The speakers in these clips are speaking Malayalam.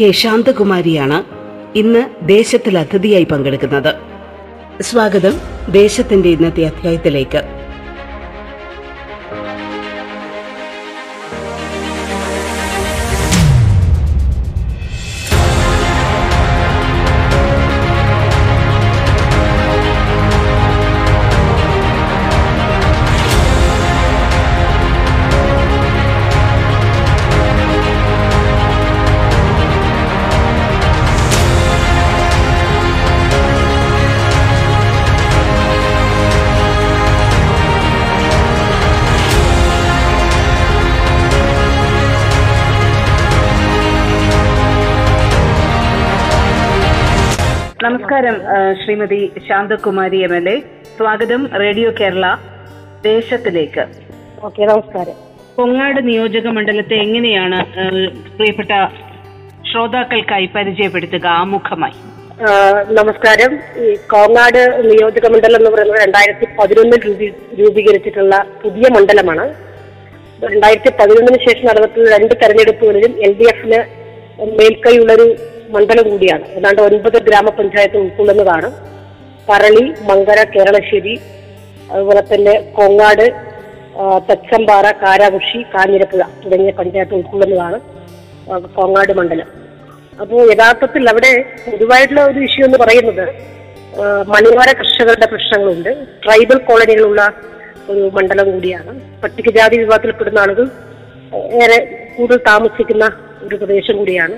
കെ ശാന്തകുമാരിയാണ് ഇന്ന് ദേശത്തിൽ അതിഥിയായി പങ്കെടുക്കുന്നത്. സ്വാഗതം ദേശത്തിന്റെ ഇന്നത്തെ അധ്യായത്തിലേക്ക്. നമസ്കാരം Shrimati Santhakumari M L A. സ്വാഗതം റേഡിയോ കേരള ദേശത്തിലേക്ക്. ഓക്കെ നമസ്കാരം. കൊങ്ങാട് നിയോജക മണ്ഡലത്തെ എങ്ങനെയാണ് പ്രിയപ്പെട്ട ശ്രോതാക്കൾക്കായി പരിചയപ്പെടുത്തുക ആമുഖമായി? നമസ്കാരം. ഈ കോങ്ങാട് നിയോജക മണ്ഡലം എന്ന് പറയുന്നത് രണ്ടായിരത്തി പതിനൊന്നിൽ രൂപീ രൂപീകരിച്ചിട്ടുള്ള പുതിയ മണ്ഡലമാണ്. രണ്ടായിരത്തി പതിനൊന്നിന് ശേഷം നടന്നിട്ടുള്ള രണ്ട് തെരഞ്ഞെടുപ്പുകളിലും എൽ ഡി എഫിന് മേൽക്കൈയുള്ളൊരു മണ്ഡലം കൂടിയാണ്. ഏതാണ്ട് ഒൻപത് ഗ്രാമപഞ്ചായത്ത് ഉൾക്കൊള്ളുന്നതാണ്. പറളി മങ്കര കേരളശ്ശേരി അതുപോലെ തന്നെ കോങ്ങാട് തച്ചമ്പാറ കാരാകുഷി കാഞ്ഞിരപ്പുഴ തുടങ്ങിയ പഞ്ചായത്ത് ഉൾക്കൊള്ളുന്നതാണ് കോങ്ങാട് മണ്ഡലം. അപ്പോൾ യഥാർത്ഥത്തിൽ അവിടെ പൊതുവായിട്ടുള്ള ഒരു ഇഷ്യൂ എന്ന് പറയുന്നത് മലയോര കർഷകരുടെ പ്രശ്നങ്ങളുണ്ട്. ട്രൈബൽ കോളനികളുള്ള ഒരു മണ്ഡലം കൂടിയാണ്. പട്ടികജാതി വിഭാഗത്തിൽപ്പെടുന്ന ആളുകൾ ഏറെ കൂടുതൽ താമസിക്കുന്ന ഒരു പ്രദേശം കൂടിയാണ്.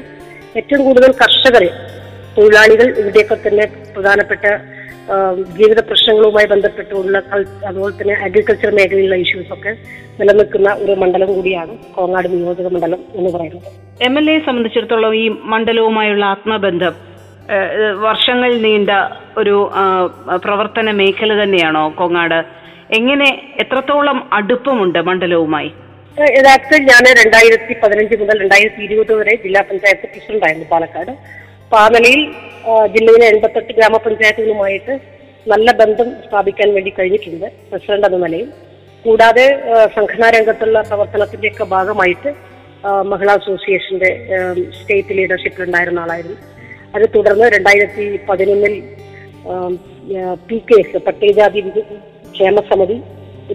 ഏറ്റവും കൂടുതൽ കർഷകർ തൊഴിലാളികൾ ഇവിടെയൊക്കെ തന്നെ പ്രധാനപ്പെട്ട ജീവിത പ്രശ്നങ്ങളുമായി ബന്ധപ്പെട്ടുള്ള അതുപോലെ തന്നെ അഗ്രികൾച്ചർ മേഖലയിലുള്ള ഇഷ്യൂസ് ഒക്കെ നിലനിൽക്കുന്ന ഒരു മണ്ഡലം കൂടിയാണ് കോങ്ങാട് നിയോജക മണ്ഡലം എന്ന് പറയുന്നത്. എം എൽ എ സംബന്ധിച്ചിടത്തോളം ഈ മണ്ഡലവുമായുള്ള ആത്മബന്ധം വർഷങ്ങൾ നീണ്ട ഒരു പ്രവർത്തന മേഖല തന്നെയാണോ കോങ്ങാട്? എങ്ങനെ എത്രത്തോളം അടുപ്പമുണ്ട് മണ്ഡലവുമായി? യഥാർത്ഥത്തിൽ ഞാൻ രണ്ടായിരത്തി പതിനഞ്ച് മുതൽ രണ്ടായിരത്തി ഇരുപത് വരെ ജില്ലാ പഞ്ചായത്ത് പ്രസിഡന്റ് ആയിരുന്നു പാലക്കാട്. അപ്പൊ ആ നിലയിൽ ജില്ലയിലെ എൺപത്തെട്ട് ഗ്രാമപഞ്ചായത്തുകളുമായിട്ട് നല്ല ബന്ധം സ്ഥാപിക്കാൻ വേണ്ടി കഴിഞ്ഞിട്ടുണ്ട് പ്രസിഡന്റ് എന്ന നിലയിൽ. കൂടാതെ സംഘടനാ രംഗത്തുള്ള പ്രവർത്തനത്തിന്റെയൊക്കെ ഭാഗമായിട്ട് മഹിളാ അസോസിയേഷന്റെ സ്റ്റേറ്റ് ലീഡർഷിപ്പിൽ ഉണ്ടായിരുന്ന ആളായിരുന്നു. അത് തുടർന്ന് രണ്ടായിരത്തി പതിനൊന്നിൽ പി കെ എസ് പട്ടികജാതി ക്ഷേമസമിതി ക്ഷേമ സമിതി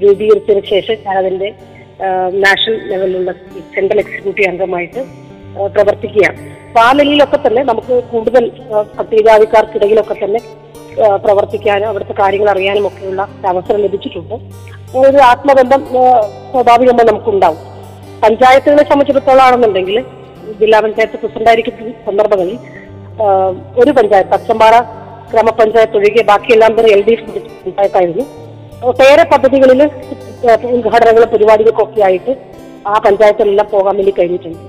രൂപീകരിച്ചതിന് ശേഷം ഞാൻ അതിന്റെ നാഷണൽ ലെവലിലുള്ള സെൻട്രൽ എക്സിക്യൂട്ടീവ് അംഗമായിട്ട് പ്രവർത്തിക്കുകയാണ് അപ്പൊ ആ നിലയിലൊക്കെ തന്നെ നമുക്ക് കൂടുതൽ പട്ടികജാതിക്കാർക്കിടയിലൊക്കെ തന്നെ പ്രവർത്തിക്കാനും അവിടുത്തെ കാര്യങ്ങൾ അറിയാനും ഒക്കെയുള്ള അവസരം ലഭിച്ചിട്ടുണ്ട്. ഒരു ആത്മബന്ധം സ്വാഭാവികമായി നമുക്കുണ്ടാവും. പഞ്ചായത്തുകളെ സംബന്ധിച്ചിടത്തോളം ആണെന്നുണ്ടെങ്കിൽ ജില്ലാ പഞ്ചായത്ത് പ്രസിഡന്റായിരിക്കുന്ന സന്ദർഭങ്ങളിൽ ഒരു പഞ്ചായത്ത് അച്ചമ്പാറ ഗ്രാമപഞ്ചായത്ത് ഒഴികെ ബാക്കിയെല്ലാം തന്നെ എൽ ഡി എഫ് പഞ്ചായത്തായിരുന്നു. ഒട്ടേറെ പദ്ധതികളിൽ ഉദ്ഘാടനങ്ങളും പരിപാടികൾക്കൊക്കെ ആയിട്ട് ആ പഞ്ചായത്തിലെല്ലാം പോകാൻ വേണ്ടി കഴിഞ്ഞിട്ടുണ്ട്.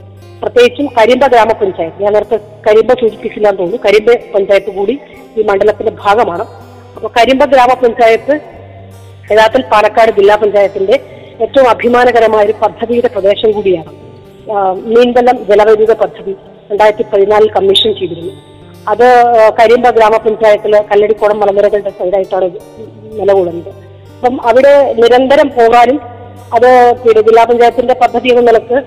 പ്രത്യേകിച്ചും കരിമ്പ ഗ്രാമപഞ്ചായത്ത്. ഞാൻ നേരത്തെ കരിമ്പ സൂചിപ്പിച്ചില്ലാന്ന് തോന്നുന്നു. കരിമ്പ പഞ്ചായത്ത് കൂടി ഈ മണ്ഡലത്തിന്റെ ഭാഗമാണ്. അപ്പോൾ കരിമ്പ ഗ്രാമപഞ്ചായത്ത് യഥാർത്ഥത്തിൽ പാലക്കാട് ജില്ലാ പഞ്ചായത്തിന്റെ ഏറ്റവും അഭിമാനകരമായ ഒരു പദ്ധതിയുടെ പ്രദേശം കൂടിയാണ്. മീൻവെല്ലം ജലവൈദ്യുത പദ്ധതി രണ്ടായിരത്തി പതിനാലിൽ കമ്മീഷൻ ചെയ്തിരുന്നു. അത് കരിമ്പ ഗ്രാമപഞ്ചായത്തിലെ കല്ലടിക്കോടം മലനിരകളുടെ സൈഡായിട്ടാണ് നിലകൊള്ളുന്നത്. അപ്പം അവിടെ നിരന്തരം പോകാനും അത് പിന്നെ ജില്ലാ പഞ്ചായത്തിന്റെ പദ്ധതി എന്ന നിലയ്ക്ക്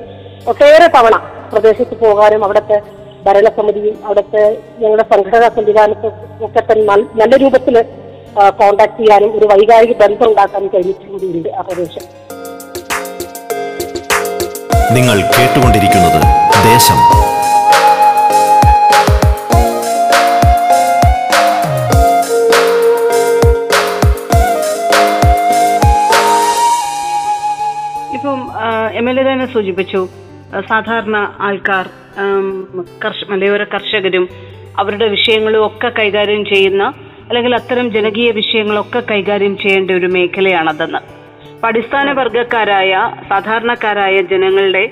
ഒട്ടേറെ തവണ പ്രദേശത്ത് പോകാനും അവിടുത്തെ ഭരണസമിതിയും അവിടുത്തെ ഞങ്ങളുടെ സംഘടനാ സംവിധാനത്തെ ഒക്കെ തന്നെ നല്ല- രൂപത്തിൽ കോണ്ടാക്ട് ചെയ്യാനും ഒരു വൈകാരിക ബന്ധം ഉണ്ടാക്കാനും കഴിഞ്ഞിട്ടുണ്ട് ആ പ്രദേശം. നിങ്ങൾ കേട്ടുകൊണ്ടിരിക്കുന്നത് ദേശം. എം എൽ എ തന്നെ സൂചിപ്പിച്ചു. സാധാരണ ആൾക്കാർ മലയോര കർഷകരും അവരുടെ വിഷയങ്ങളും ഒക്കെ കൈകാര്യം ചെയ്യുന്ന അല്ലെങ്കിൽ അത്തരം ജനകീയ വിഷയങ്ങളൊക്കെ കൈകാര്യം ചെയ്യേണ്ട ഒരു മേഖലയാണതെന്ന്. അടിസ്ഥാന വർഗക്കാരായ സാധാരണക്കാരായ ജനങ്ങളുടെ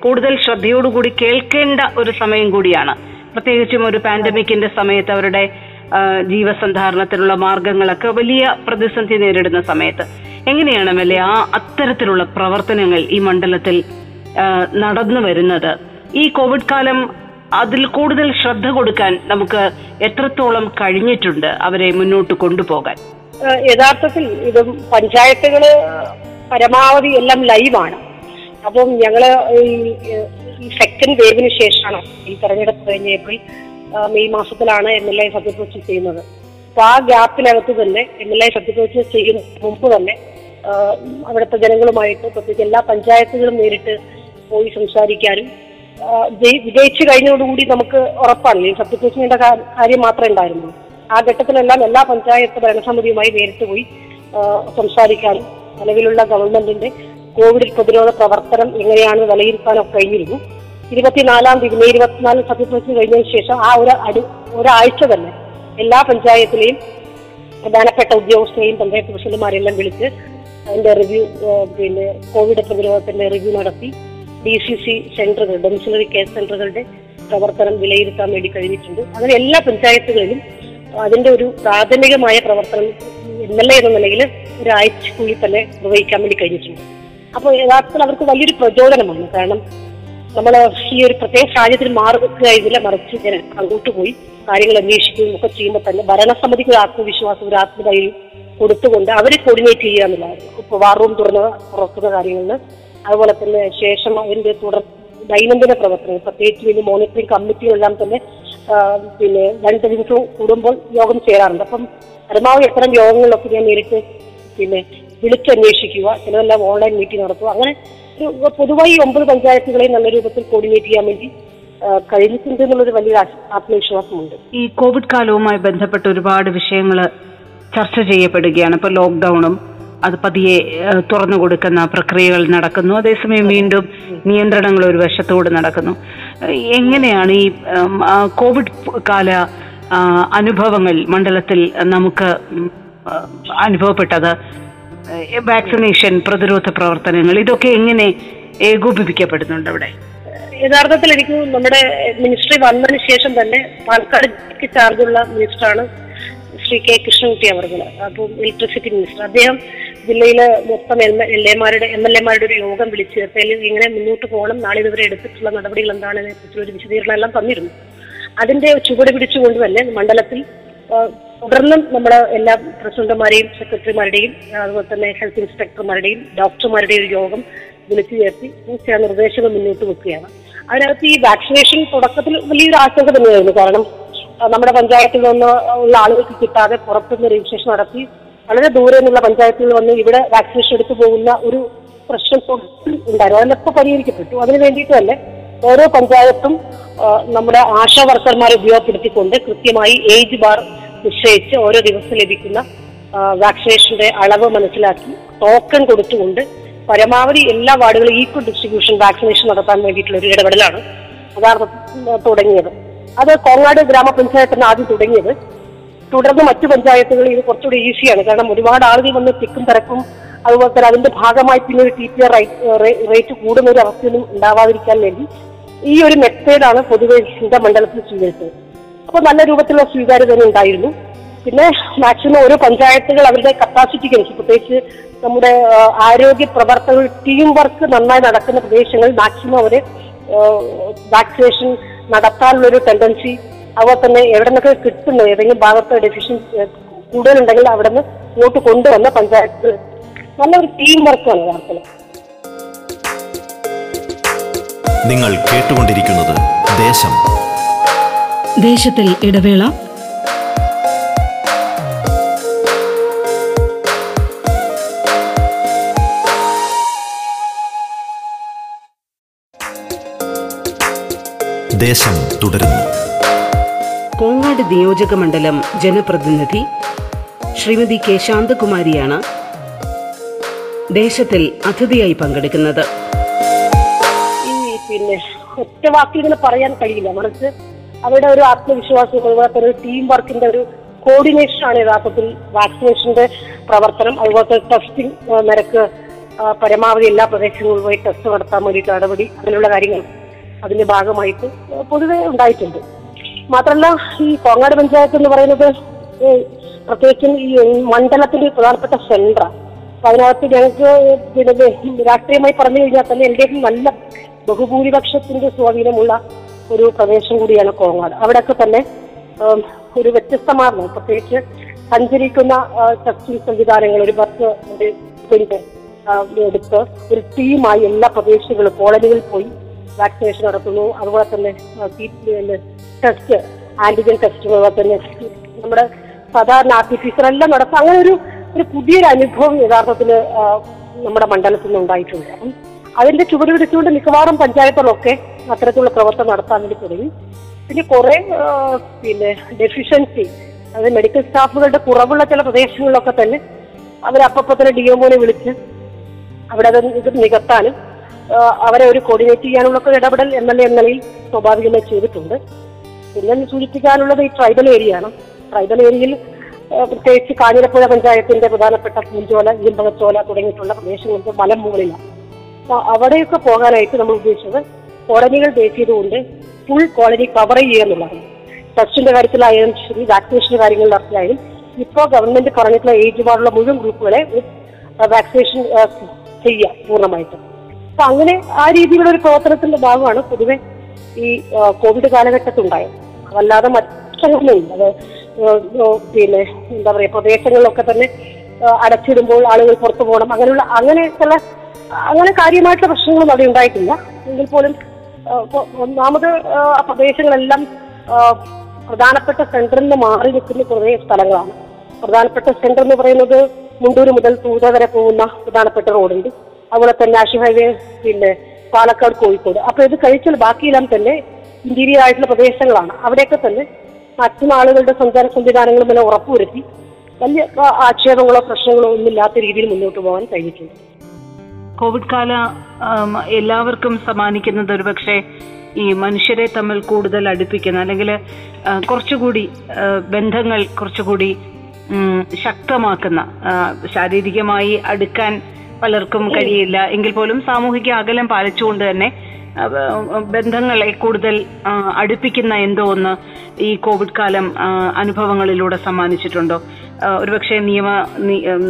കൂടുതൽ ശ്രദ്ധയോടുകൂടി കേൾക്കേണ്ട ഒരു സമയം കൂടിയാണ്. പ്രത്യേകിച്ചും ഒരു പാൻഡമിക്കിന്റെ സമയത്ത് അവരുടെ ജീവസന്ധാരണത്തിനുള്ള മാർഗങ്ങളൊക്കെ വലിയ പ്രതിസന്ധി നേരിടുന്ന സമയത്ത്. എങ്ങനെയാണ് അല്ലെ ആ അത്തരത്തിലുള്ള പ്രവർത്തനങ്ങൾ ഈ മണ്ഡലത്തിൽ നടന്നു വരുന്നത്? ഈ കോവിഡ് കാലം അതിൽ കൂടുതൽ ശ്രദ്ധ കൊടുക്കാൻ നമുക്ക് എത്രത്തോളം കഴിഞ്ഞിട്ടുണ്ട് അവരെ മുന്നോട്ട് കൊണ്ടുപോകാൻ? യഥാർത്ഥത്തിൽ ഇതും പഞ്ചായത്തുകൾ പരമാവധി എല്ലാം ലൈവാണ്. അപ്പം ഞങ്ങൾ ഈ സെക്കൻഡ് വേവിന് ശേഷമാണ് ഈ തെരഞ്ഞെടുപ്പ് കഴിഞ്ഞ ഏപ്രിൽ മെയ് മാസത്തിലാണ് എം എൽ എ സത്യപ്രതിജ്ഞ ചെയ്യുന്നത്. അപ്പൊ ആ ഗ്യാപ്പിനകത്ത് തന്നെ എം എൽ എ സത്യപ്രതിജ്ഞ ചെയ്യുന്ന മുമ്പ് തന്നെ അവിടുത്തെ ജനങ്ങളുമായിട്ട് പ്രത്യേകിച്ച് എല്ലാ പഞ്ചായത്തുകളും നേരിട്ട് പോയി സംസാരിക്കാനും വിജയിച്ചു കഴിഞ്ഞതോടുകൂടി നമുക്ക് ഉറപ്പാണ് ഈ സത്യപ്രതിജ്ഞയുടെ കാര്യം മാത്രമേ ഉണ്ടായിരുന്നുള്ളൂ. ആ ഘട്ടത്തിലെല്ലാം എല്ലാ പഞ്ചായത്ത് ഭരണസമിതിയുമായി നേരിട്ട് പോയി സംസാരിക്കാനും നിലവിലുള്ള ഗവൺമെന്റിന്റെ കോവിഡ് പ്രതിരോധ പ്രവർത്തനം എങ്ങനെയാണെന്ന് വിലയിരുത്താനൊക്കെ കഴിഞ്ഞിരുന്നു. ഇരുപത്തിനാലാം തീയതി ഇരുപത്തിനാല് സത്യപ്രതിജ്ഞ കഴിഞ്ഞതിന് ശേഷം ആ ഒരു അടി ഒരാഴ്ച തന്നെ എല്ലാ പഞ്ചായത്തിലെയും പ്രധാനപ്പെട്ട ഉദ്യോഗസ്ഥരെയും പഞ്ചായത്ത് പ്രസിഡന്റുമാരെല്ലാം വിളിച്ച് അതിന്റെ റിവ്യൂ പിന്നെ കോവിഡ് പ്രതിരോധത്തിന്റെ റിവ്യൂ നടത്തി ഡി സി സി സെന്ററുകൾ ഡൊമിസിലറി കെയർ സെന്ററുകളുടെ പ്രവർത്തനം വിലയിരുത്താൻ വേണ്ടി കഴിഞ്ഞിട്ടുണ്ട്. അങ്ങനെ എല്ലാ പഞ്ചായത്തുകളിലും അതിന്റെ ഒരു പ്രാഥമികമായ പ്രവർത്തനം എം എൽ എ എന്ന നിലയിൽ ഒരാഴ്ചക്കുള്ളിൽ തന്നെ നിർവഹിക്കാൻ വേണ്ടി കഴിഞ്ഞിട്ടുണ്ട്. അപ്പോൾ യഥാർത്ഥത്തിൽ അവർക്ക് വലിയൊരു പ്രചോദനമാണ്. കാരണം നമ്മൾ ഈ ഒരു പ്രത്യേക സാഹചര്യത്തിൽ മാറി നിൽക്കുകയായിരുന്നില്ല മറിച്ച് ഇങ്ങനെ അങ്ങോട്ട് പോയി കാര്യങ്ങൾ അന്വേഷിക്കുകയും ഒക്കെ ചെയ്യുമ്പോൾ തന്നെ ഭരണസമിതിക്ക് ഒരു ആത്മവിശ്വാസം ഒരു ആത്മധൈര്യം കൊടുത്തുകൊണ്ട് അവരെ കോർഡിനേറ്റ് ചെയ്യുക എന്നുള്ളതായിരുന്നു. ഇപ്പോൾ വാർ റൂം തുറന്ന തുറക്കുന്ന കാര്യങ്ങളിൽ അതുപോലെ തന്നെ ശേഷം അതിന്റെ തുടർ ദൈനംദിന പ്രവർത്തനങ്ങൾ പ്രത്യേകിച്ച് വലിയ മോണിറ്ററിംഗ് കമ്മിറ്റികളെല്ലാം തന്നെ പിന്നെ രണ്ട് ദിവസവും കൂടുമ്പോൾ യോഗം ചേരാറുണ്ട്. അപ്പം പരമാവധി അത്തരം യോഗങ്ങളിലൊക്കെ ഞാൻ നേരിട്ട് പിന്നെ വിളിച്ചന്വേഷിക്കുക ചിലതെല്ലാം ഓൺലൈൻ മീറ്റിംഗ് നടത്തുക. അങ്ങനെ പൊതുവായി ഒമ്പത് പഞ്ചായത്തുകളെ നല്ല രൂപത്തിൽ കോർഡിനേറ്റ് ചെയ്യാൻ വേണ്ടി കഴിഞ്ഞിട്ടുണ്ട് എന്നുള്ളൊരു വലിയ ആത്മവിശ്വാസമുണ്ട്. ഈ കോവിഡ് കാലവുമായി ബന്ധപ്പെട്ട ഒരുപാട് വിഷയങ്ങൾ ചർച്ച ചെയ്യപ്പെടുകയാണ്. ഇപ്പൊ ലോക്ക്ഡൌണും അത് പതിയെ തുറന്നു കൊടുക്കുന്ന പ്രക്രിയകൾ നടക്കുന്നു. അതേസമയം വീണ്ടും നിയന്ത്രണങ്ങൾ ഒരു വശത്തോട് നടക്കുന്നു. എങ്ങനെയാണ് ഈ കോവിഡ് കാല അനുഭവങ്ങൾ മണ്ഡലത്തിൽ നമുക്ക് അനുഭവപ്പെട്ടത്? വാക്സിനേഷൻ പ്രതിരോധ പ്രവർത്തനങ്ങൾ ഇതൊക്കെ എങ്ങനെ ഏകോപിപ്പിക്കപ്പെടുന്നുണ്ട് അവിടെ? യഥാർത്ഥത്തിൽ എനിക്ക് നമ്മുടെ മിനിസ്ട്രി വന്നതിന് ശേഷം തന്നെ പാലക്കാട് ചാർജുള്ള മിനിസ്റ്ററാണ് ശ്രീ കെ കൃഷ്ണൻകുട്ടി അവർകൾ അപ്പം ഇലക്ട്രിസിറ്റി മിനിസ്റ്റർ അദ്ദേഹം ജില്ലയിലെ മൊത്തം എം എൽ എമാരുടെ എം എൽ എമാരുടെ ഒരു യോഗം വിളിച്ചു ചേർത്തതിൽ ഇങ്ങനെ മുന്നോട്ട് പോകണം നാളെ ഇതുവരെ എടുത്തിട്ടുള്ള നടപടികൾ എന്താണെന്ന് കുറിച്ചുള്ള ഒരു വിശദീകരണം എല്ലാം തന്നിരുന്നു. അതിന്റെ ചുവട് പിടിച്ചുകൊണ്ട് തന്നെ മണ്ഡലത്തിൽ തുടർന്നും നമ്മൾ എല്ലാ പ്രസിഡന്റുമാരെയും സെക്രട്ടറിമാരുടെയും അതുപോലെ തന്നെ ഹെൽത്ത് ഇൻസ്പെക്ടർമാരുടെയും ഡോക്ടർമാരുടെയും ഒരു യോഗം വിളിച്ചു ചേർത്തി ചില നിർദ്ദേശങ്ങൾ മുന്നോട്ട് വെക്കുകയാണ്. അതിനകത്ത് ഈ വാക്സിനേഷൻ തുടക്കത്തിൽ വലിയൊരു ആശങ്ക തന്നെയായിരുന്നു. കാരണം നമ്മുടെ പഞ്ചായത്തിൽ നിന്ന് ഉള്ള ആളുകൾക്ക് കിട്ടാതെ പുറത്തുനിന്ന് രജിസ്ട്രേഷൻ നടത്തി വളരെ ദൂരെ നിന്നുള്ള പഞ്ചായത്തിൽ വന്ന് ഇവിടെ വാക്സിനേഷൻ എടുത്തു പോകുന്ന ഒരു പ്രശ്നം ഉണ്ടായിരുന്നു. അതിലൊക്കെ പരിഹരിക്കപ്പെട്ടു. അതിനു വേണ്ടിയിട്ട് തന്നെ ഓരോ പഞ്ചായത്തും നമ്മുടെ ആശാ വർക്കർമാരെ ഉപയോഗപ്പെടുത്തിക്കൊണ്ട് കൃത്യമായി ഏജ് ബാർ നിശ്ചയിച്ച് ഓരോ ദിവസം ലഭിക്കുന്ന വാക്സിനേഷന്റെ അളവ് മനസ്സിലാക്കി ടോക്കൺ കൊടുത്തുകൊണ്ട് പരമാവധി എല്ലാ വാർഡുകളും ഈക്വൽ ഡിസ്ട്രിബ്യൂഷൻ വാക്സിനേഷൻ നടത്താൻ വേണ്ടിയിട്ടുള്ള ഒരു ഇടപെടലാണ് യഥാർത്ഥ തുടങ്ങിയത്. അത് കോങ്ങാട് ഗ്രാമപഞ്ചായത്തിന് ആദ്യം തുടങ്ങിയത്. തുടർന്ന് മറ്റു പഞ്ചായത്തുകളിൽ ഇത് കുറച്ചുകൂടി ഈസിയാണ്. കാരണം ഒരുപാട് ആളുകൾ വന്ന് തിക്കും തിരക്കും അതുപോലെ തന്നെ അതിന്റെ ഭാഗമായി പിന്നെ ഒരു ടി പി ആർ റേറ്റ് കൂടുന്ന ഒരു അവസ്ഥയൊന്നും ഉണ്ടാവാതിരിക്കാൻ വേണ്ടി ഈ ഒരു മെത്തേഡാണ് പൊതുവെ ചിന്ത മണ്ഡലത്തിൽ സ്വീകരിച്ചത്. അപ്പോൾ നല്ല രൂപത്തിലുള്ള സ്വീകാര്യത തന്നെ ഉണ്ടായിരുന്നു. പിന്നെ മാക്സിമം ഓരോ പഞ്ചായത്തുകൾ അവരുടെ കപ്പാസിറ്റിക്ക് അനുസരിച്ച് പ്രത്യേകിച്ച് നമ്മുടെ ആരോഗ്യ പ്രവർത്തകർ ടീം വർക്ക് നന്നായി നടക്കുന്ന പ്രദേശങ്ങളിൽ മാക്സിമം അവരെ വാക്സിനേഷൻ നടത്താനുള്ള ഒരു ടെൻഡൻസി അതുപോലെ തന്നെ എവിടെ നിന്നൊക്കെ കിട്ടുന്നു ഏതെങ്കിലും ഭാഗത്ത് ഡെഫിഷ്യൻസി കൂടുതലുണ്ടെങ്കിൽ അവിടെ നിന്ന് ഇങ്ങോട്ട് കൊണ്ടുവന്ന പഞ്ചായത്ത് നല്ലൊരു ടീം വർക്കാണ് വാർത്തകൾ. നിങ്ങൾ കേട്ടുകൊണ്ടിരിക്കുന്നത് ദേശം. ദേശത്തിൽ ഇടവേള. ദേശം തുടരുന്നു. കോങ്ങാട് നിയോജക മണ്ഡലം ജനപ്രതിനിധി ശ്രീമതി കെ ശാന്തകുമാരിയാണ് ദേശത്തിൽ അതിഥിയായി പങ്കെടുക്കുന്നത്. പിന്നെ ഒറ്റ വാക്കിൽ ഇങ്ങനെ പറയാൻ കഴിയില്ല. മറിച്ച് അവരുടെ ഒരു ആത്മവിശ്വാസം അതുപോലെ തന്നെ ഒരു ടീം വർക്കിന്റെ ഒരു കോർഡിനേഷൻ ആണ് യഥാർത്ഥത്തിൽ വാക്സിനേഷന്റെ പ്രവർത്തനം. അതുപോലെ ടെസ്റ്റിംഗ് നിരക്ക് പരമാവധി എല്ലാ പ്രദേശങ്ങളിലും പോയി ടെസ്റ്റ് നടത്താൻ വേണ്ടിയിട്ട് നടപടി അങ്ങനെയുള്ള കാര്യങ്ങൾ അതിന്റെ ഭാഗമായിട്ട് പൊതുവെ ഉണ്ടായിട്ടുണ്ട്. മാത്രമല്ല ഈ കോങ്ങാട് പഞ്ചായത്ത് എന്ന് പറയുന്നത് പ്രത്യേകിച്ചും ഈ മണ്ഡലത്തിന്റെ പ്രധാനപ്പെട്ട സെന്ററാണ് അപ്പൊ അതിനകത്ത് ഞങ്ങൾക്ക് പിന്നെ രാഷ്ട്രീയമായി പറഞ്ഞു കഴിഞ്ഞാൽ തന്നെ എൽ ഡി എഫ് നല്ല ബഹുഭൂരിപക്ഷത്തിന്റെ സ്വാധീനമുള്ള ഒരു പ്രദേശം കൂടിയാണ് കോങ്ങാട്. അവിടെയൊക്കെ തന്നെ ഒരു വ്യത്യസ്തമാർന്ന. പ്രത്യേകിച്ച് സഞ്ചരിക്കുന്ന ടെസ്റ്റിംഗ് സംവിധാനങ്ങൾ ഒരു ബസ് എടുത്ത് ഒരു ടീമായി എല്ലാ പ്രദേശങ്ങളും കോളനികളിൽ പോയി വാക്സിനേഷൻ നടത്തുന്നു. അതുപോലെ തന്നെ ടെസ്റ്റ് ആന്റിജൻ ടെസ്റ്റ് അതുപോലെ തന്നെ നമ്മുടെ സാധാരണ ആർ ടി ഫീസർ എല്ലാം നടത്തും അങ്ങനെ ഒരു ഒരു പുതിയൊരു അനുഭവം യഥാർത്ഥത്തിൽ നമ്മുടെ മണ്ഡലത്തിൽ നിന്ന് ഉണ്ടായിട്ടുണ്ട്. അപ്പം അതിന്റെ ചുവട് പിടിച്ചുകൊണ്ട് മിക്കവാറും പഞ്ചായത്തുകളൊക്കെ അത്തരത്തിലുള്ള പ്രവർത്തനം നടത്താൻ വേണ്ടി തുടങ്ങി. പിന്നെ കുറെ പിന്നെ ഡെഫിഷ്യൻസി അതായത് മെഡിക്കൽ സ്റ്റാഫുകളുടെ കുറവുള്ള ചില പ്രദേശങ്ങളിലൊക്കെ തന്നെ അവർ അപ്പപ്പോ തന്നെ ഡി എംഒനെ വിളിച്ച് അവിടെ അത് ഇത് നികത്താനും അവരെ ഒരു കോർഡിനേറ്റ് ചെയ്യാനുള്ള ഇടപെടൽ എം എൽ എ എന്ന നിലയിൽ സ്വാഭാവികമായി ചെയ്തിട്ടുണ്ട്. പിന്നെ സൂചിപ്പിക്കാനുള്ളത് ഈ ട്രൈബൽ ഏരിയ ആണ്. ട്രൈബൽ ഏരിയയിൽ പ്രത്യേകിച്ച് കാഞ്ഞിരപ്പുഴ പഞ്ചായത്തിന്റെ പ്രധാനപ്പെട്ട പൂഞ്ചോല ഇരുമ്പകച്ചോല തുടങ്ങിയിട്ടുള്ള പ്രദേശങ്ങൾക്ക് മലം മുകളിലാണ്. അപ്പൊ അവിടെയൊക്കെ പോകാനായിട്ട് നമ്മൾ ഉദ്ദേശിച്ചത് കോളനികൾ ബേസ് ചെയ്തുകൊണ്ട് ഫുൾ കോളനി കവർ ചെയ്യുക എന്നുള്ളതാണ്. ടെസ്റ്റിന്റെ കാര്യത്തിലായാലും ശരി വാക്സിനേഷന്റെ കാര്യങ്ങൾ നടത്തിയായാലും ഇപ്പോൾ ഗവൺമെന്റ് പറഞ്ഞിട്ടുള്ള ഏജ് വാർഡുള്ള മുഴുവൻ ഗ്രൂപ്പുകളെ വാക്സിനേഷൻ ചെയ്യുക പൂർണമായിട്ടും. അപ്പൊ അങ്ങനെ ആ രീതിയിലുള്ള ഒരു പ്രവർത്തനത്തിന്റെ ഭാഗമാണ് പൊതുവെ ഈ കോവിഡ് കാലഘട്ടത്തിൽ ഉണ്ടായത്. അതല്ലാതെ മറ്റൊന്നുമില്ല. അത് പിന്നെ എന്താ പറയാ പ്രദേശങ്ങളിലൊക്കെ തന്നെ അടച്ചിടുമ്പോൾ ആളുകൾ പുറത്തു പോകണം. അങ്ങനെയുള്ള അങ്ങനെ ചില അങ്ങനെ കാര്യമായിട്ടുള്ള പ്രശ്നങ്ങളും അവിടെ ഉണ്ടായിട്ടില്ല. എങ്കിൽ പോലും ഒന്നാമത് ആ, പ്രദേശങ്ങളെല്ലാം പ്രധാനപ്പെട്ട സെന്ററിൽ നിന്ന് മാറി നിൽക്കുന്ന കുറേ സ്ഥലങ്ങളാണ്. പ്രധാനപ്പെട്ട സെന്റർ എന്ന് പറയുന്നത് മുണ്ടൂര് മുതൽ തൂത വരെ പോകുന്ന പ്രധാനപ്പെട്ട റോഡുണ്ട്. അതുപോലെ തന്നെ ആഷി ഹൈവേ പിന്നെ പാലക്കാട് കോഴിക്കോട്. അപ്പൊ ഇത് കഴിച്ചാൽ ബാക്കിയെല്ലാം തന്നെ ഇന്റീരിയർ ആയിട്ടുള്ള പ്രദേശങ്ങളാണ്. അവിടെയൊക്കെ തന്നെ മറ്റു ആളുകളുടെ സഞ്ചാര സംവിധാനങ്ങളും എല്ലാം ഉറപ്പുവരുത്തി വലിയ ആക്ഷേപങ്ങളോ പ്രശ്നങ്ങളോ ഒന്നുമില്ലാത്ത രീതിയിൽ മുന്നോട്ട് പോകാൻ കഴിഞ്ഞിട്ടുണ്ട്. കോവിഡ് കാല എല്ലാവർക്കും സമ്മാനിക്കുന്നത് ഒരുപക്ഷെ ഈ മനുഷ്യരെ തമ്മിൽ കൂടുതൽ അടുപ്പിക്കുന്ന അല്ലെങ്കിൽ കുറച്ചുകൂടി ബന്ധങ്ങൾ കുറച്ചുകൂടി ശക്തമാക്കുന്ന ശാരീരികമായി അടുക്കാൻ പലർക്കും കഴിയില്ല. എങ്കിൽ പോലും സാമൂഹിക അകലം പാലിച്ചുകൊണ്ട് തന്നെ ബന്ധങ്ങളെ കൂടുതൽ അടുപ്പിക്കുന്ന എന്തോ ഒന്ന് ഈ കോവിഡ് കാലം അനുഭവങ്ങളിലൂടെ സമ്മാനിച്ചിട്ടുണ്ടോ? ഒരുപക്ഷെ നിയമ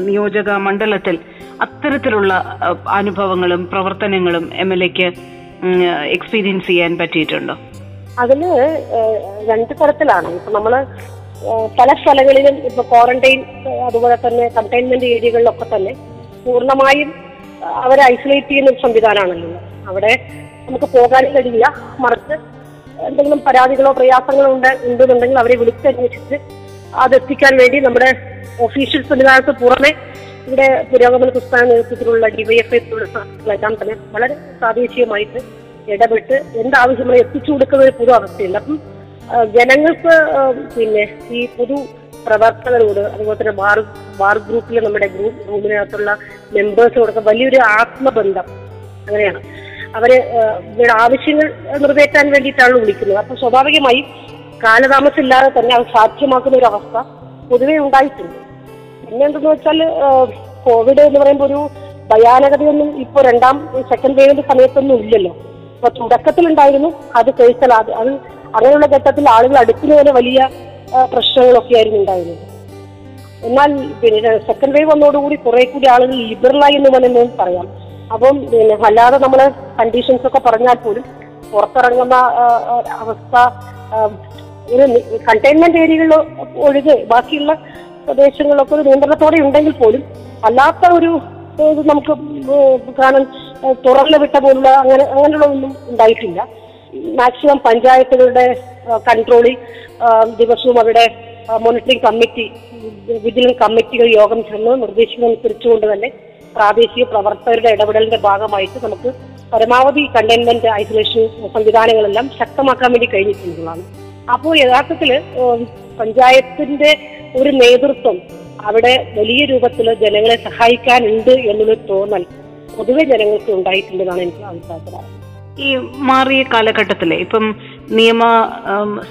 നിയോജക മണ്ഡലത്തിൽ അത്തരത്തിലുള്ള അനുഭവങ്ങളും പ്രവർത്തനങ്ങളും എം എൽ എക്ക് എക്സ്പീരിയൻസ് ചെയ്യാൻ പറ്റിയിട്ടുണ്ടോ? അതിൽ രണ്ട് തരത്തിലാണ്. ഇപ്പൊ നമ്മൾ പല സ്ഥലങ്ങളിലും ഇപ്പൊ ക്വാറന്റൈൻ അതുപോലെ തന്നെ കണ്ടെയ്ൻമെന്റ് ഏരിയകളിലൊക്കെ തന്നെ പൂർണമായും അവരെ ഐസൊലേറ്റ് ചെയ്യുന്ന ഒരു സംവിധാനമാണല്ലോ. അവിടെ നമുക്ക് പോകാനും കഴിയില്ല. മറിച്ച് എന്തെങ്കിലും പരാതികളോ പ്രയാസങ്ങളോ ഉണ്ട് ഉണ്ടെന്നുണ്ടെങ്കിൽ അവരെ വിളിച്ചന്വേഷിച്ച് അതെത്തിക്കാൻ വേണ്ടി നമ്മുടെ ഒഫീഷ്യൽ സംവിധാനത്തിന് പുറമെ ഇവിടെ പുരോഗമന പ്രസ്ഥാന നേതൃത്വത്തിലുള്ള ഡിവൈഎഫ്ഐ എല്ലാം തന്നെ വളരെ പ്രാദേശികമായിട്ട് ഇടപെട്ട് എന്താവശ്യമായി എത്തിച്ചു കൊടുക്കുന്ന ഒരു പൊതു അവസ്ഥയുണ്ട് അപ്പം ജനങ്ങൾക്ക് പിന്നെ ഈ പൊതു പ്രവർത്തകരോട് അതുപോലെ തന്നെ വാർ വാർ ഗ്രൂപ്പിലെ നമ്മുടെ ഗ്രൂപ്പ് റൂമിനകത്തുള്ള മെമ്പേഴ്സിനോടൊക്കെ വലിയൊരു ആത്മബന്ധം അങ്ങനെയാണ്. അവർ ആവശ്യങ്ങൾ നിറവേറ്റാൻ വേണ്ടിയിട്ടാണ് വിളിക്കുന്നത്. അപ്പൊ സ്വാഭാവികമായി കാലതാമസം ഇല്ലാതെ തന്നെ അത് സാധ്യമാക്കുന്ന ഒരു അവസ്ഥ പൊതുവെ ഉണ്ടായിട്ടുണ്ട്. പിന്നെ എന്തെന്ന് വെച്ചാൽ കോവിഡ് എന്ന് പറയുമ്പോൾ ഒരു ഭയാനകതയൊന്നും ഇപ്പോൾ രണ്ടാം സെക്കൻഡ് വേവിന്റെ സമയത്തൊന്നും ഇല്ലല്ലോ. അപ്പൊ തുടക്കത്തിലുണ്ടായിരുന്നു അത് കഴിച്ചാൽ അത് അത് അങ്ങനെയുള്ള ഘട്ടത്തിൽ ആളുകൾ അടുക്കുന്നതിന് വലിയ പ്രശ്നങ്ങളൊക്കെ ആയിരുന്നു ഉണ്ടായിരുന്നത്. എന്നാൽ പിന്നെ സെക്കൻഡ് വേവ് വന്നതോടുകൂടി കുറെ കൂടി ആളുകൾ ലിബറലായി എന്ന് വേണമെന്ന് പറയാം. അപ്പം പിന്നെ അല്ലാതെ നമ്മൾ കണ്ടീഷൻസ് ഒക്കെ പറഞ്ഞാൽ പോലും പുറത്തിറങ്ങുന്ന അവസ്ഥ ഒരു കണ്ടെയ്ൻമെന്റ് ഏരിയകളിൽ ഒഴികെ ബാക്കിയുള്ള പ്രദേശങ്ങളിലൊക്കെ ഒരു നിയന്ത്രണത്തോടെ ഉണ്ടെങ്കിൽ പോലും അല്ലാത്ത ഒരു നമുക്ക് കാണാൻ തുറന്നു വിട്ട പോലുള്ള അങ്ങനെ അങ്ങനെയുള്ളതൊന്നും ഉണ്ടായിട്ടില്ല. മാക്സിമം പഞ്ചായത്തുകളുടെ കൺട്രോളിൽ ദിവസവും അവിടെ മോണിറ്ററിംഗ് കമ്മിറ്റി വിജിലൻസ് കമ്മിറ്റികൾ യോഗം ചേർന്ന് നിർദ്ദേശിക്കുന്നതനുസരിച്ചുകൊണ്ട് തന്നെ പ്രാദേശിക പ്രവർത്തകരുടെ ഇടപെടലിന്റെ ഭാഗമായിട്ട് നമുക്ക് പരമാവധി കണ്ടെയ്ൻമെന്റ് ഐസൊലേഷൻ സംവിധാനങ്ങളെല്ലാം ശക്തമാക്കാൻ വേണ്ടി കഴിഞ്ഞിട്ടുള്ളതാണ്. അപ്പോൾ യഥാർത്ഥത്തിൽ പഞ്ചായത്തിന്റെ ഒരു നേതൃത്വം അവിടെ വലിയ രൂപത്തിൽ ജനങ്ങളെ സഹായിക്കാനുണ്ട് എന്നൊരു തോന്നൽ പൊതുവെ ജനങ്ങൾക്ക് ഉണ്ടായിട്ടുണ്ടെന്നാണ് എനിക്ക് അഭിപ്രായപ്പെടാറ് ഈ മാറിയ കാലഘട്ടത്തിലെ ഇപ്പം നിയമ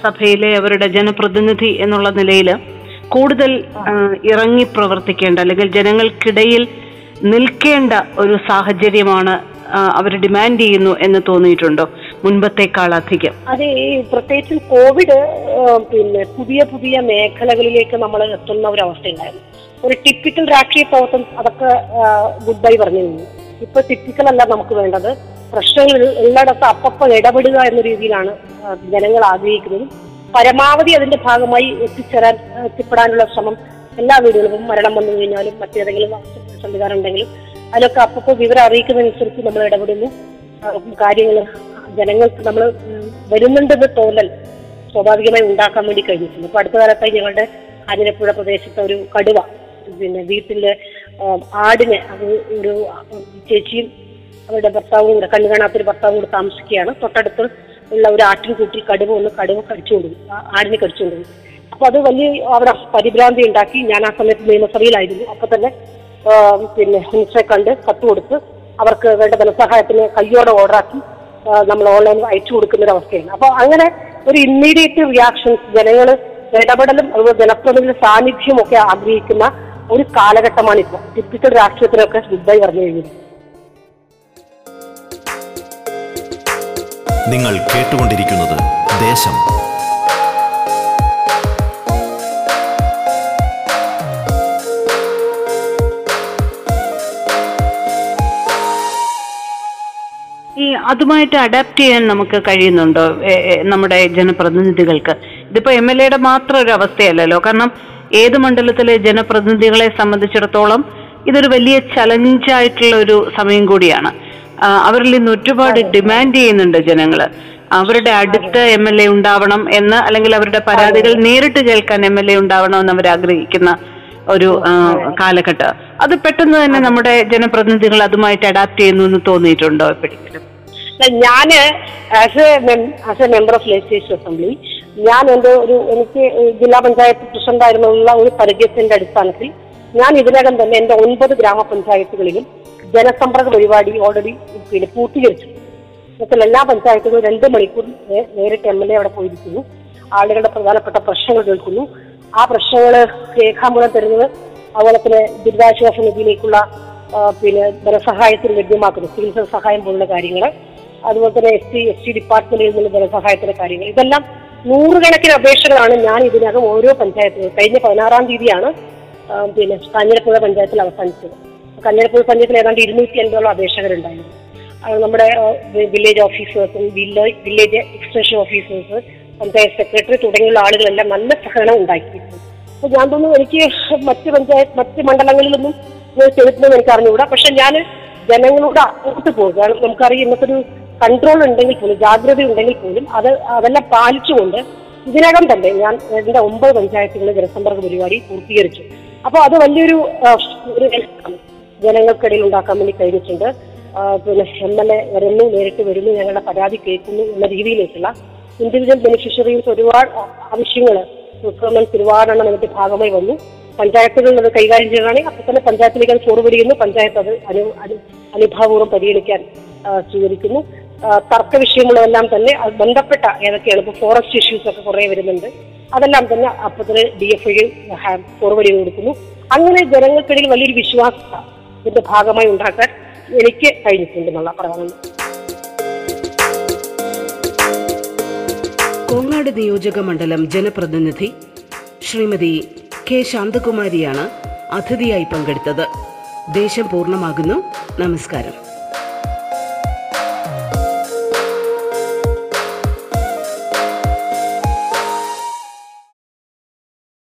സഭയിലെ അവരുടെ ജനപ്രതിനിധി എന്നുള്ള നിലയിൽ കൂടുതൽ ഇറങ്ങി പ്രവർത്തിക്കേണ്ട അല്ലെങ്കിൽ ജനങ്ങൾക്കിടയിൽ നിൽക്കേണ്ട ഒരു സാഹചര്യമാണ് അവർ ഡിമാൻഡ് ചെയ്യുന്നു എന്ന് തോന്നിയിട്ടുണ്ടോ? മുൻപത്തേക്കാൾ അധികം അതെ പ്രത്യേകിച്ചും കോവിഡ് പിന്നെ പുതിയ പുതിയ മേഖലകളിലേക്ക് നമ്മൾ എത്തുന്ന ഒരു അവസ്ഥ ഉണ്ടായിരുന്നു. ഒരു ടിപ്പിക്കൽ രാഷ്ട്രീയ പ്രവർത്തനം അതൊക്കെ ഗുഡ് ബൈ പറഞ്ഞു നിന്നു ഇപ്പൊ ടിപ്പിക്കൽ അല്ല നമുക്ക് വേണ്ടത്. പ്രശ്നങ്ങൾ എല്ലായിടത്തും അപ്പപ്പം ഇടപെടുക എന്ന രീതിയിലാണ് ജനങ്ങൾ ആഗ്രഹിക്കുന്നത്. പരമാവധി അതിന്റെ ഭാഗമായി എത്തിച്ചേരാൻ എത്തിപ്പെടാനുള്ള ശ്രമം എല്ലാ വീടുകളും മരണം വന്നു കഴിഞ്ഞാലും മറ്റേതെങ്കിലും സംവിധാനം ഉണ്ടെങ്കിലും അതിലൊക്കെ അപ്പോൾ വിവരം അറിയിക്കുന്നതനുസരിച്ച് നമ്മൾ ഇടപെടുന്നു. കാര്യങ്ങൾ ജനങ്ങൾക്ക് നമ്മൾ വരുന്നുണ്ടെന്ന് തോന്നൽ സ്വാഭാവികമായി ഉണ്ടാക്കാൻ വേണ്ടി കഴിഞ്ഞിട്ടുണ്ട്. അടുത്ത കാലത്തായി ഞങ്ങളുടെ ആതിരപ്പുഴ പ്രദേശത്തെ ഒരു കടുവ പിന്നെ വീട്ടിലെ ആടിനെ അത് ഒരു ചേച്ചിയും അവരുടെ ഭർത്താവും കൂടെ കണ്ണു കാണാത്തൊരു ഭർത്താവും കൂടെ താമസിക്കുകയാണ്. തൊട്ടടുത്ത് ഉള്ള ഒരു ആട്ടിൻകൂട്ടിൽ കടുവ ഒന്ന് കടുവ കടിച്ചുകൊണ്ടിരുന്നു. ആടിനെ കടിച്ചുകൊണ്ടുപോയി അപ്പൊ അത് വലിയ അവിടെ പരിഭ്രാന്തി ഉണ്ടാക്കി. ഞാൻ ആ സമയത്ത് നിയമസഭയിലായിരുന്നു. അപ്പൊ തന്നെ പിന്നെ മിനിസ്റ്ററെ കണ്ട് കത്ത് കൊടുത്ത് അവർക്ക് വേണ്ട ധനസഹായത്തിന് കയ്യോടെ ഓർഡറാക്കി നമ്മൾ ഓൺലൈനിൽ അയച്ചു കൊടുക്കുന്ന ഒരു അവസ്ഥയാണ്. അപ്പൊ അങ്ങനെ ഒരു ഇമ്മീഡിയറ്റ് റിയാക്ഷൻസ് ജനങ്ങൾ ഇടപെടലും അതുപോലെ ജനപ്രതിനിധി സാന്നിധ്യം ഒക്കെ ആഗ്രഹിക്കുന്ന ഒരു കാലഘട്ടമാണ് ഇപ്പോൾ. ടിപ്പിക്കൽ രാഷ്ട്രീയത്തിനൊക്കെ ശ്രദ്ധ പറഞ്ഞു കഴിഞ്ഞത് നിങ്ങൾ കേട്ടുകൊണ്ടിരിക്കുന്നത് ദേശം അതുമായിട്ട് അഡാപ്റ്റ് ചെയ്യാൻ നമുക്ക് കഴിയുന്നുണ്ടോ? നമ്മുടെ ജനപ്രതിനിധികൾക്ക്? ഇതിപ്പോ എം എൽ എയുടെ മാത്രം ഒരു അവസ്ഥയല്ലല്ലോ കാരണം ഏത് മണ്ഡലത്തിലെ ജനപ്രതിനിധികളെ സംബന്ധിച്ചിടത്തോളം ഇതൊരു വലിയ ചലഞ്ചായിട്ടുള്ള ഒരു സമയം കൂടിയാണ്. അവരിൽ നിന്ന് ഒരുപാട് ഡിമാൻഡ് ചെയ്യുന്നുണ്ട് ജനങ്ങൾ. അവരുടെ അടുത്ത എം എൽ എ ഉണ്ടാവണം എന്ന് അല്ലെങ്കിൽ അവരുടെ പരാതികൾ നേരിട്ട് കേൾക്കാൻ എം എൽ എ ഉണ്ടാവണം എന്ന് അവർ ആഗ്രഹിക്കുന്ന ഒരു കാലഘട്ടം. അത് പെട്ടെന്ന് തന്നെ നമ്മുടെ ജനപ്രതിനിധികൾ അതുമായിട്ട് അഡാപ്റ്റ് ചെയ്യുന്നു എന്ന് തോന്നിയിട്ടുണ്ടോ ഞാൻ as a as a member of legislative assembly ഞാൻ എന്റെ ഒരു എനിക്ക് ജില്ലാ പഞ്ചായത്ത് പ്രസിഡന്റ് ആയിരുന്നുള്ള ഒരു പരിചയത്തിന്റെ അടിസ്ഥാനത്തിൽ ഞാൻ ഇതിനകം തന്നെ എന്റെ ഒൻപത് ഗ്രാമപഞ്ചായത്തുകളിലും ജനസമ്പർക്ക പരിപാടി ഓൾറെഡി പിന്നെ പൂർത്തീകരിച്ചു. മൊത്തം എല്ലാ പഞ്ചായത്തുകളും രണ്ട് മണിക്കൂർ നേരിട്ട് എം എൽ എ അവിടെ പോയിരിക്കുന്നു. ആളുകളുടെ പ്രധാനപ്പെട്ട പ്രശ്നങ്ങൾ കേൾക്കുന്നു. ആ പ്രശ്നങ്ങൾ രേഖാമൂലം തരുന്നത് അതുപോലെ തന്നെ ദുരിതാശ്വാസ നിധിയിലേക്കുള്ള പിന്നെ ധനസഹായത്തിന് ലഭ്യമാക്കുന്നു. ചികിത്സാ സഹായം പോലുള്ള കാര്യങ്ങൾ. അതുപോലെ തന്നെ എസ് ടി എസ് ടി ഡിപ്പാർട്ട്മെന്റിൽ നിന്നുള്ള ധനസഹായത്തിന്റെ കാര്യങ്ങൾ. ഇതെല്ലാം നൂറുകണക്കിന് അപേക്ഷകളാണ് ഞാൻ ഇതിനകം ഓരോ പഞ്ചായത്തുകൾ കഴിഞ്ഞ പതിനാറാം തീയതിയാണ് പിന്നെ കഞ്ഞിരപ്പുഴ പഞ്ചായത്തിൽ അവസാനിച്ചത്. കഞ്ഞിരപ്പുഴ പഞ്ചായത്തിൽ ഏതാണ്ട് ഇരുന്നൂറ്റി അൻപതോളം അപേക്ഷകരുണ്ടായിരുന്നു അത് നമ്മുടെ village ഓഫീസേഴ്സും village village extension officers panchayat secretary തുടങ്ങിയുള്ള ആളുകളെല്ലാം നല്ല സഹകരണം ഉണ്ടാക്കിയിട്ടുണ്ട്. അപ്പൊ ഞാൻ തോന്നുന്നു എനിക്ക് മറ്റ് പഞ്ചായത്ത് മറ്റ് മണ്ഡലങ്ങളിലൊന്നും ചെയ്തിട്ടുണ്ടെന്ന് എനിക്ക് അറിഞ്ഞുകൂടാ പക്ഷെ ഞാൻ ജനങ്ങളോട് അങ്ങോട്ട് പോകും. കാരണം നമുക്കറിയാം ഇന്നത്തെ ഒരു കൺട്രോൾ ഉണ്ടെങ്കിൽ പോലും ജാഗ്രത ഉണ്ടെങ്കിൽ പോലും അത് അതെല്ലാം പാലിച്ചുകൊണ്ട് ഇതിനകം തന്നെ ഞാൻ എന്റെ ഒമ്പത് പഞ്ചായത്തുകളിൽ ജനസമ്പർക്ക പരിപാടി പൂർത്തീകരിച്ചു. അപ്പോൾ അത് വലിയൊരു ജനങ്ങൾക്കിടയിൽ ഉണ്ടാക്കാൻ വേണ്ടി കഴിഞ്ഞിട്ടുണ്ട്. പിന്നെ എം എൽ എ വരുന്നു നേരിട്ട് വരുന്നു ഞങ്ങളുടെ പരാതി കേൾക്കുന്നു എന്ന രീതിയിലേക്കുള്ള ഇൻഡിവിജ്വൽ ബെനിഫിഷ്യറീസ് ഒരുപാട് ആവശ്യങ്ങൾ റിക്വയർമെന്റ്സ് ഒരുപാടെണ്ണം അതിന്റെ ഭാഗമായി വന്നു. പഞ്ചായത്തുകളിൽ അത് കൈകാര്യം ചെയ്യുകയാണെങ്കിൽ അപ്പോൾ തന്നെ പഞ്ചായത്തിലേക്ക് അത് ഫോർവേഡ് ചെയ്യുന്നു പഞ്ചായത്ത് അത് അനു അനു അനുഭാവപൂർവം പരിഗണിക്കാൻ സ്വീകരിക്കുന്നു. തർക്ക വിഷയങ്ങളെല്ലാം തന്നെ ബന്ധപ്പെട്ട ഏതൊക്കെയാണ് ഇപ്പോൾ ഫോറസ്റ്റ് ഇഷ്യൂസ് ഒക്കെ കുറേ വരുന്നുണ്ട്. അതെല്ലാം തന്നെ അപ്പത്തിന് ഡി എഫ് ഐ ഫോർവേഡ് ചെയ്ത് കൊടുക്കുന്നു. അങ്ങനെ ജനങ്ങൾക്കിടയിൽ വലിയൊരു വിശ്വാസത ഇതിന്റെ ഭാഗമായി ഉണ്ടാക്കാൻ എനിക്ക് കഴിഞ്ഞിട്ടുണ്ടെന്നുള്ള പറയാനുള്ളത് കോങ്ങാട് നിയോജക മണ്ഡലം ജനപ്രതിനിധി ശ്രീമതി കെ ശാന്തകുമാരിയാണ് അതിഥിയായി പങ്കെടുത്തത്. ദേശം പൂർണമാകുന്നു. നമസ്കാരം.